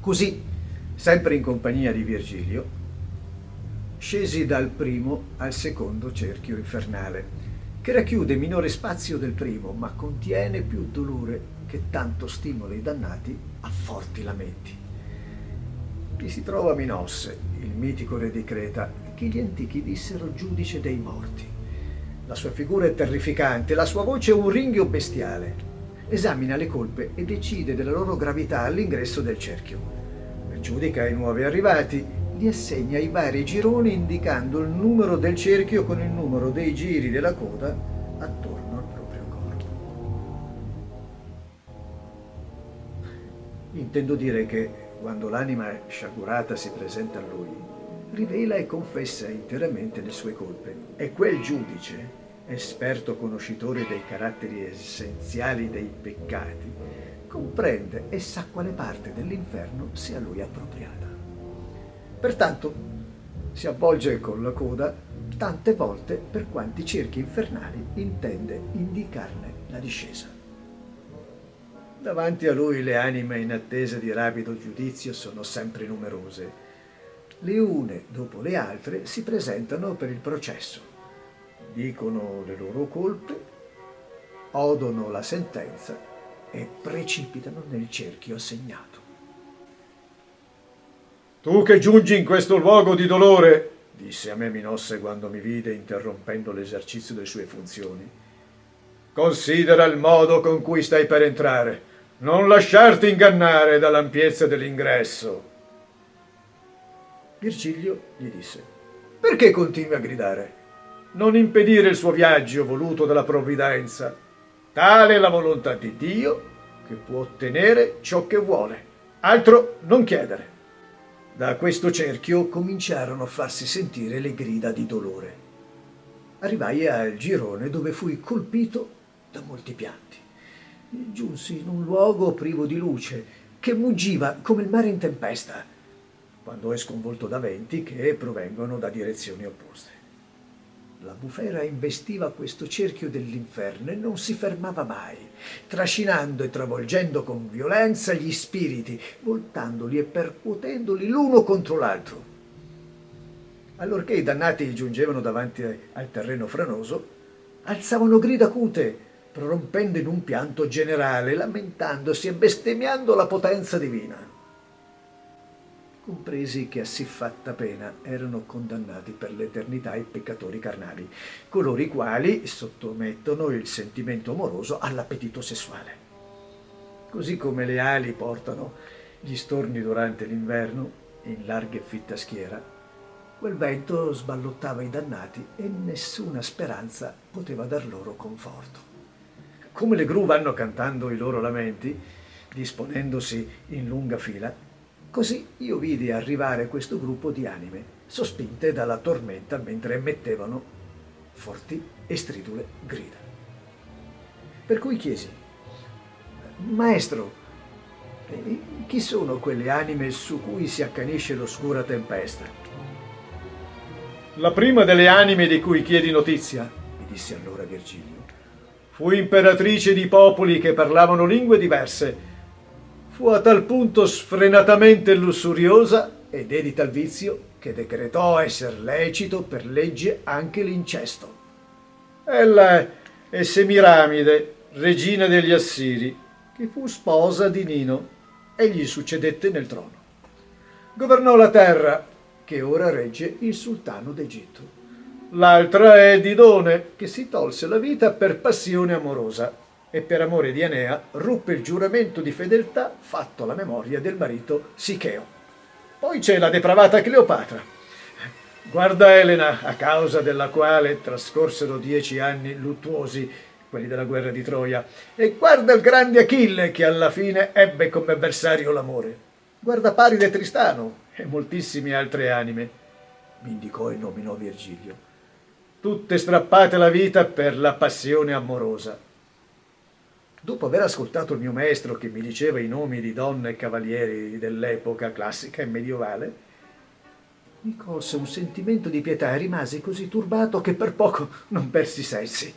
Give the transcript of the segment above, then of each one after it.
Così, sempre in compagnia di Virgilio, scesi dal primo al secondo cerchio infernale, che racchiude minore spazio del primo, ma contiene più dolore che tanto stimola i dannati a forti lamenti. Vi si trova Minosse, il mitico re di Creta, che gli antichi dissero giudice dei morti. La sua figura è terrificante, la sua voce è un ringhio bestiale. Esamina le colpe e decide della loro gravità all'ingresso del cerchio. Giudica i nuovi arrivati, li assegna i vari gironi indicando il numero del cerchio con il numero dei giri della coda attorno al proprio corpo. Intendo dire che quando l'anima sciagurata si presenta a lui, rivela e confessa interamente le sue colpe. E quel giudice, esperto conoscitore dei caratteri essenziali dei peccati, comprende e sa quale parte dell'inferno sia a lui appropriata. Pertanto si avvolge con la coda tante volte per quanti cerchi infernali intende indicarne la discesa. Davanti a lui le anime in attesa di rapido giudizio sono sempre numerose. Le une dopo le altre si presentano per il processo dicono le loro colpe, odono la sentenza e precipitano nel cerchio assegnato. Tu che giungi in questo luogo di dolore, disse a me Minosse quando mi vide interrompendo l'esercizio delle sue funzioni, considera il modo con cui stai per entrare. Non lasciarti ingannare dall'ampiezza dell'ingresso. Virgilio gli disse, perché continui a gridare? non impedire il suo viaggio voluto dalla provvidenza. Tale è la volontà di Dio che può ottenere ciò che vuole, altro non chiedere. Da questo cerchio cominciarono a farsi sentire le grida di dolore. Arrivai al girone dove fui colpito da molti pianti. Giunsi in un luogo privo di luce che muggiva come il mare in tempesta, quando è sconvolto da venti che provengono da direzioni opposte. La bufera investiva questo cerchio dell'inferno e non si fermava mai, trascinando e travolgendo con violenza gli spiriti, voltandoli e percuotendoli l'uno contro l'altro. Allorché i dannati giungevano davanti al terreno franoso, alzavano grida acute, prorompendo in un pianto generale, lamentandosi e bestemmiando la potenza divina compresi che a siffatta pena erano condannati per l'eternità i peccatori carnali, coloro i quali sottomettono il sentimento amoroso all'appetito sessuale. Così come le ali portano gli storni durante l'inverno in larga e fitta schiera, quel vento sballottava i dannati e nessuna speranza poteva dar loro conforto. Come le gru vanno cantando i loro lamenti, disponendosi in lunga fila, Così io vidi arrivare questo gruppo di anime, sospinte dalla tormenta mentre emettevano forti e stridule grida. Per cui chiesi, Maestro, chi sono quelle anime su cui si accanisce l'oscura tempesta? La prima delle anime di cui chiedi notizia, mi disse allora Virgilio, fu imperatrice di popoli che parlavano lingue diverse fu a tal punto sfrenatamente lussuriosa e dedita al vizio che decretò esser lecito per legge anche l'incesto. Ella è Semiramide, regina degli Assiri, che fu sposa di Nino e gli succedette nel trono. Governò la terra, che ora regge il sultano d'Egitto. L'altra è Didone, che si tolse la vita per passione amorosa e per amore di Enea ruppe il giuramento di fedeltà fatto alla memoria del marito Sicheo. Poi c'è la depravata Cleopatra. Guarda Elena, a causa della quale trascorsero dieci anni luttuosi, quelli della guerra di Troia, e guarda il grande Achille che alla fine ebbe come avversario l'amore. Guarda Paride Tristano e moltissime altre anime, mi indicò e nominò Virgilio. Tutte strappate la vita per la passione amorosa Dopo aver ascoltato il mio maestro che mi diceva i nomi di donne e cavalieri dell'epoca classica e medievale, mi colse un sentimento di pietà e rimasi così turbato che per poco non persi sensi.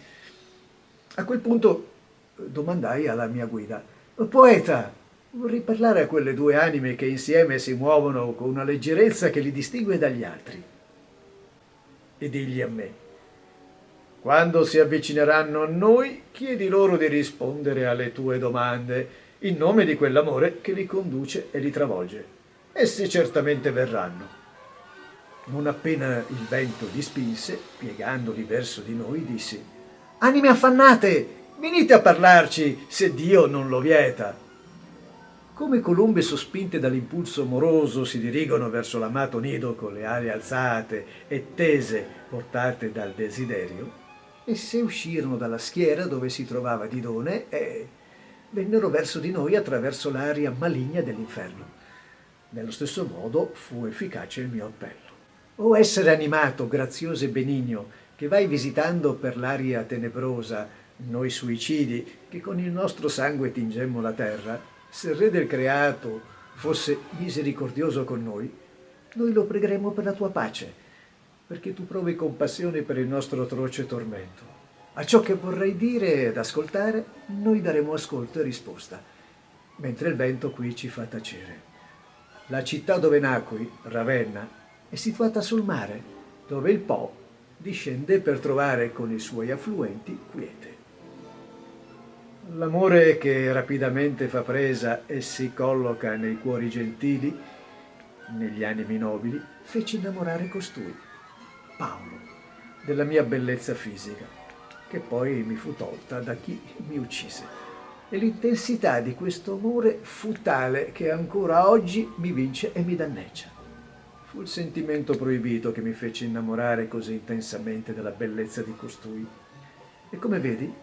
A quel punto domandai alla mia guida, Poeta, Vorrei parlare a quelle due anime che insieme si muovono con una leggerezza che li distingue dagli altri. E digli a me. Quando si avvicineranno a noi, chiedi loro di rispondere alle tue domande in nome di quell'amore che li conduce e li travolge. Essi certamente verranno. Non appena il vento li spinse, piegandoli verso di noi, dissi: Anime affannate, venite a parlarci se Dio non lo vieta. Come colombe sospinte dall'impulso amoroso si dirigono verso l'amato nido con le ali alzate e tese portate dal desiderio, esse uscirono dalla schiera dove si trovava Didone e vennero verso di noi attraverso l'aria maligna dell'inferno. Nello stesso modo fu efficace il mio appello. O essere animato, grazioso e benigno, che vai visitando per l'aria tenebrosa noi suicidi, che con il nostro sangue tingemmo la terra, se il Re del creato fosse misericordioso con noi, noi lo pregheremo per la tua pace, perché tu provi compassione per il nostro atroce tormento. A ciò che vorrei dire ed ascoltare, noi daremo ascolto e risposta, mentre il vento qui ci fa tacere. La città dove nacqui, Ravenna, è situata sul mare, dove il Po discende per trovare con i suoi affluenti quiete. L'amore che rapidamente fa presa e si colloca nei cuori gentili, negli animi nobili, fece innamorare costui, Paolo, della mia bellezza fisica che poi mi fu tolta da chi mi uccise. E l'intensità di questo amore fu tale che ancora oggi mi vince e mi danneggia. Fu il sentimento proibito che mi fece innamorare così intensamente della bellezza di costui. E come vedi,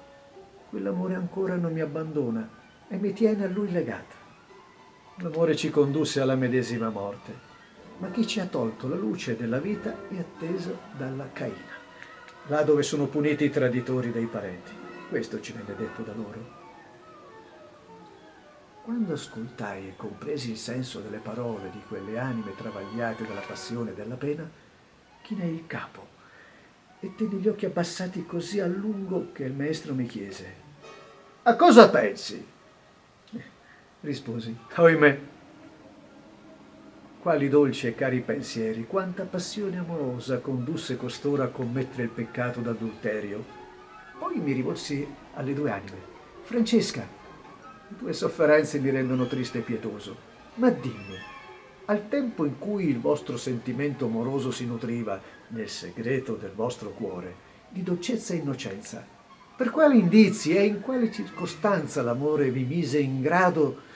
quell'amore ancora non mi abbandona e mi tiene a lui legata. L'amore ci condusse alla medesima morte, ma chi ci ha tolto la luce della vita è atteso dalla Caina là dove sono puniti i traditori dei parenti. Questo ci venne detto da loro. Quando ascoltai e compresi il senso delle parole di quelle anime travagliate dalla passione e dalla pena, chinai il capo e tenni gli occhi abbassati così a lungo che il maestro mi chiese: A cosa pensi? Risposi: Oimè, quali dolci e cari pensieri, quanta passione amorosa condusse costoro a commettere il peccato d'adulterio. Poi mi rivolsi alle due anime. Francesca, le tue sofferenze mi rendono triste e pietoso, ma dimmi, al tempo in cui il vostro sentimento amoroso si nutriva nel segreto del vostro cuore di dolcezza e innocenza, per quali indizi e in quale circostanza l'amore vi mise in grado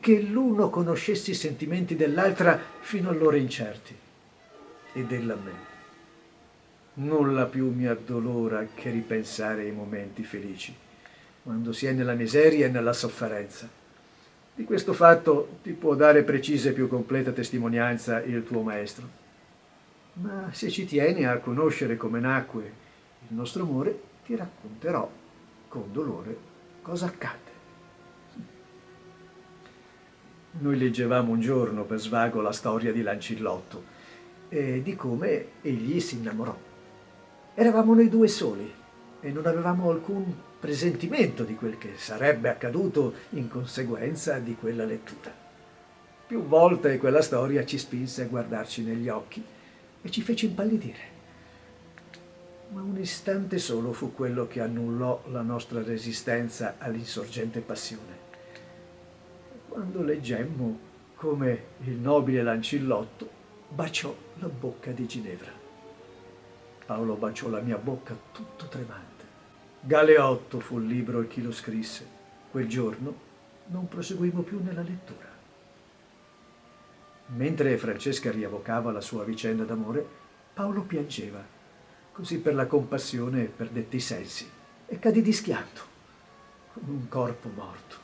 che l'uno conoscesse i sentimenti dell'altra fino allora incerti. Ed ella a me. Nulla più mi addolora che ripensare ai momenti felici, quando si è nella miseria e nella sofferenza. Di questo fatto ti può dare precisa e più completa testimonianza il tuo maestro. Ma se ci tieni a conoscere come nacque il nostro amore, ti racconterò con dolore cosa accadde. Noi leggevamo un giorno per svago la storia di Lancillotto e di come egli si innamorò. Eravamo noi due soli e non avevamo alcun presentimento di quel che sarebbe accaduto in conseguenza di quella lettura. Più volte quella storia ci spinse a guardarci negli occhi e ci fece impallidire. Ma un istante solo fu quello che annullò la nostra resistenza all'insorgente passione quando leggemmo come il nobile Lancillotto baciò la bocca di Ginevra. Paolo baciò la mia bocca tutto tremante. Galeotto fu il libro e chi lo scrisse. Quel giorno non proseguimmo più nella lettura. Mentre Francesca riavocava la sua vicenda d'amore, Paolo piangeva, così per la compassione perdetti i sensi e cadì di schianto, come un corpo morto.